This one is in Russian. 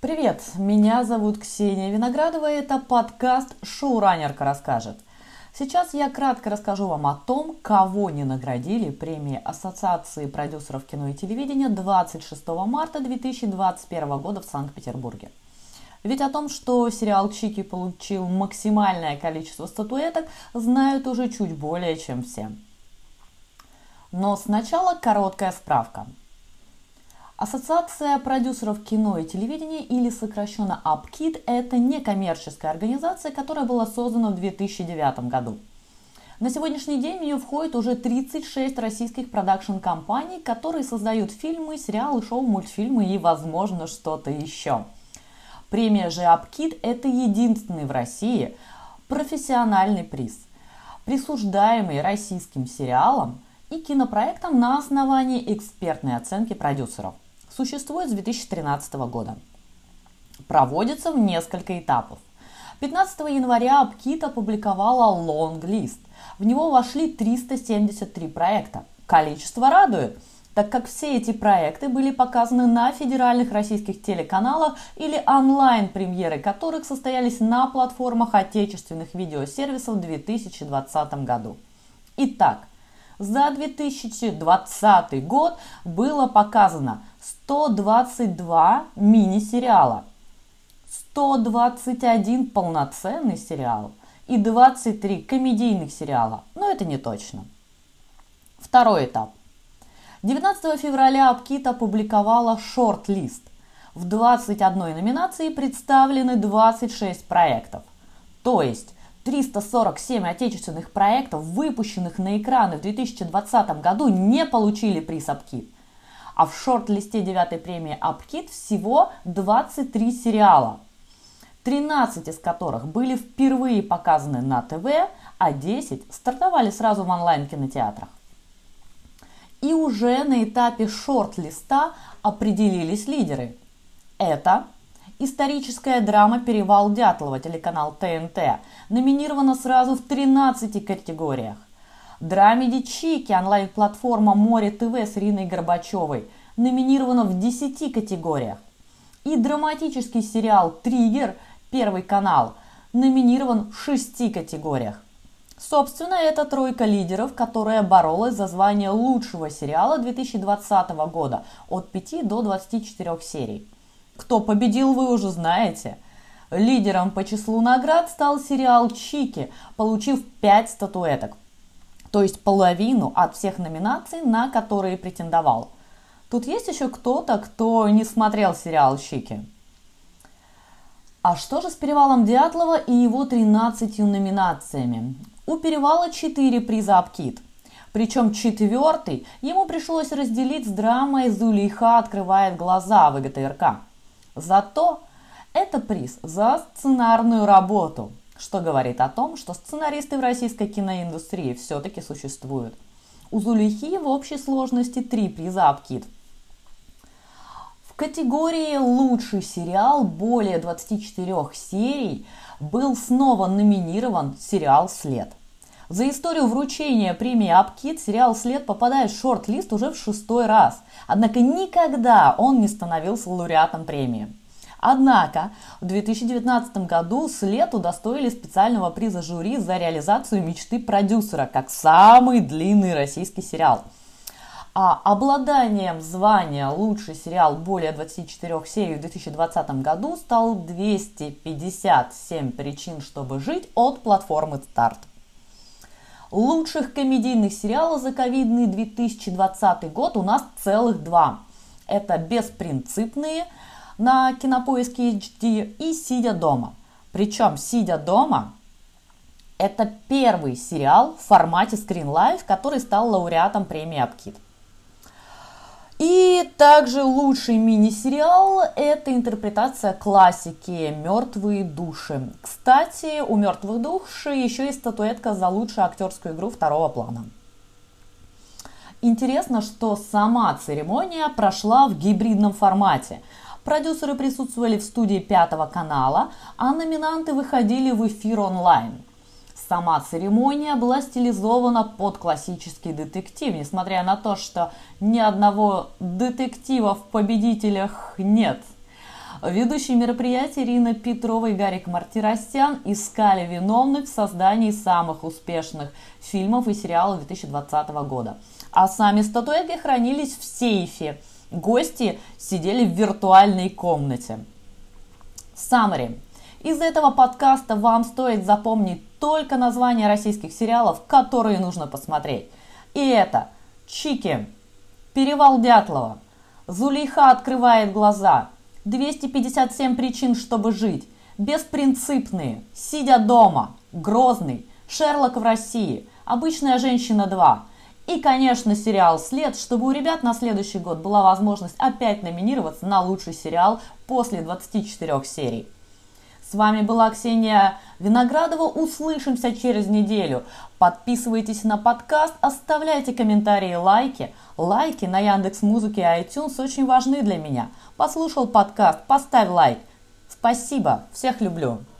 Привет, меня зовут Ксения Виноградова, и это подкаст «Шоураннерка расскажет». Сейчас я кратко расскажу вам о том, кого не наградили премии Ассоциации продюсеров кино и телевидения 26 марта 2021 года в Санкт-Петербурге. Ведь о том, что сериал «Чики» получил максимальное количество статуэток, знают уже чуть более чем все. Но сначала короткая справка – Ассоциация продюсеров кино и телевидения или сокращенно АПКИТ – это некоммерческая организация, которая была создана в 2009 году. На сегодняшний день в нее входит уже 36 российских продакшн-компаний, которые создают фильмы, сериалы, шоу, мультфильмы и, возможно, что-то еще. Премия же АПКИТ – это единственный в России профессиональный приз, присуждаемый российским сериалам и кинопроектам на основании экспертной оценки продюсеров – существует с 2013 года. Проводится в несколько этапов. 15 января Апкит опубликовала лонг-лист. В него вошли 373 проекта. Количество радует, так как все эти проекты были показаны на федеральных российских телеканалах или онлайн-премьеры которых состоялись на платформах отечественных видеосервисов в 2020 году. Итак, за 2020 год было показано 122 мини-сериала, 121 полноценный сериал и 23 комедийных сериала. Но это не точно. Второй этап. 19 февраля Апкит опубликовала шорт-лист. В 21 номинации представлены 26 проектов. То есть 347 отечественных проектов, выпущенных на экраны в 2020 году, не получили приз Апкит. А в шорт-листе девятой премии Апкит всего 23 сериала, 13 из которых были впервые показаны на ТВ, а 10 стартовали сразу в онлайн-кинотеатрах. И уже на этапе шорт-листа определились лидеры. Это Историческая драма «Перевал Дятлова», телеканал ТНТ, номинирована сразу в 13 категориях. Драмеди «Чики», онлайн-платформа «Море ТВ» с Риной Горбачевой, номинирована в 10 категориях. И драматический сериал «Триггер», Первый канал, номинирован в 6 категориях. Собственно, это тройка лидеров, которая боролась за звание лучшего сериала 2020 года от 5 до 24 серий. Кто победил, вы уже знаете. Лидером по числу наград стал сериал «Чики», получив 5 статуэток, то есть половину от всех номинаций, на которые претендовал. Тут есть еще кто-то, кто не смотрел сериал «Чики». А что же с «Перевалом Дятлова» и его 13 номинациями? У «Перевала» 4 приза «Апкит», причем четвертый ему пришлось разделить с драмой «Зулейха открывает глаза» в ГТРК. Зато это приз за сценарную работу, что говорит о том, что сценаристы в российской киноиндустрии все-таки существуют. У Зулихи в общей сложности три приза Апкит. В категории «Лучший сериал» более 24 серий был снова номинирован сериал «След». За историю вручения премии Апкит сериал «След» попадает в шорт-лист уже в шестой раз. Однако никогда он не становился лауреатом премии. Однако в 2019 году «След» удостоили специального приза жюри за реализацию мечты продюсера как самый длинный российский сериал. А обладанием звания «Лучший сериал более 24 серий» в 2020 году стал 257 причин, чтобы жить от платформы «Старт» лучших комедийных сериалов за ковидный 2020 год у нас целых два. Это «Беспринципные» на Кинопоиске HD и «Сидя дома». Причем «Сидя дома» это первый сериал в формате Screen Life, который стал лауреатом премии Апкит. И также лучший мини-сериал – это интерпретация классики «Мертвые души». Кстати, у «Мертвых душ» еще есть статуэтка за лучшую актерскую игру второго плана. Интересно, что сама церемония прошла в гибридном формате. Продюсеры присутствовали в студии Пятого канала, а номинанты выходили в эфир онлайн – Сама церемония была стилизована под классический детектив, несмотря на то, что ни одного детектива в победителях нет. Ведущие мероприятия Ирина Петрова и Гарик Мартиросян искали виновных в создании самых успешных фильмов и сериалов 2020 года. А сами статуэтки хранились в сейфе. Гости сидели в виртуальной комнате. Summary. Из этого подкаста вам стоит запомнить только названия российских сериалов, которые нужно посмотреть. И это Чики, Перевал Дятлова, Зулейха открывает глаза, 257 причин, чтобы жить, Беспринципные, Сидя дома, Грозный, Шерлок в России, Обычная женщина 2. И, конечно, сериал «След», чтобы у ребят на следующий год была возможность опять номинироваться на лучший сериал после 24 серий. С вами была Ксения Виноградова. Услышимся через неделю. Подписывайтесь на подкаст, оставляйте комментарии, лайки. Лайки на Яндекс Музыке и iTunes очень важны для меня. Послушал подкаст, поставь лайк. Спасибо, всех люблю.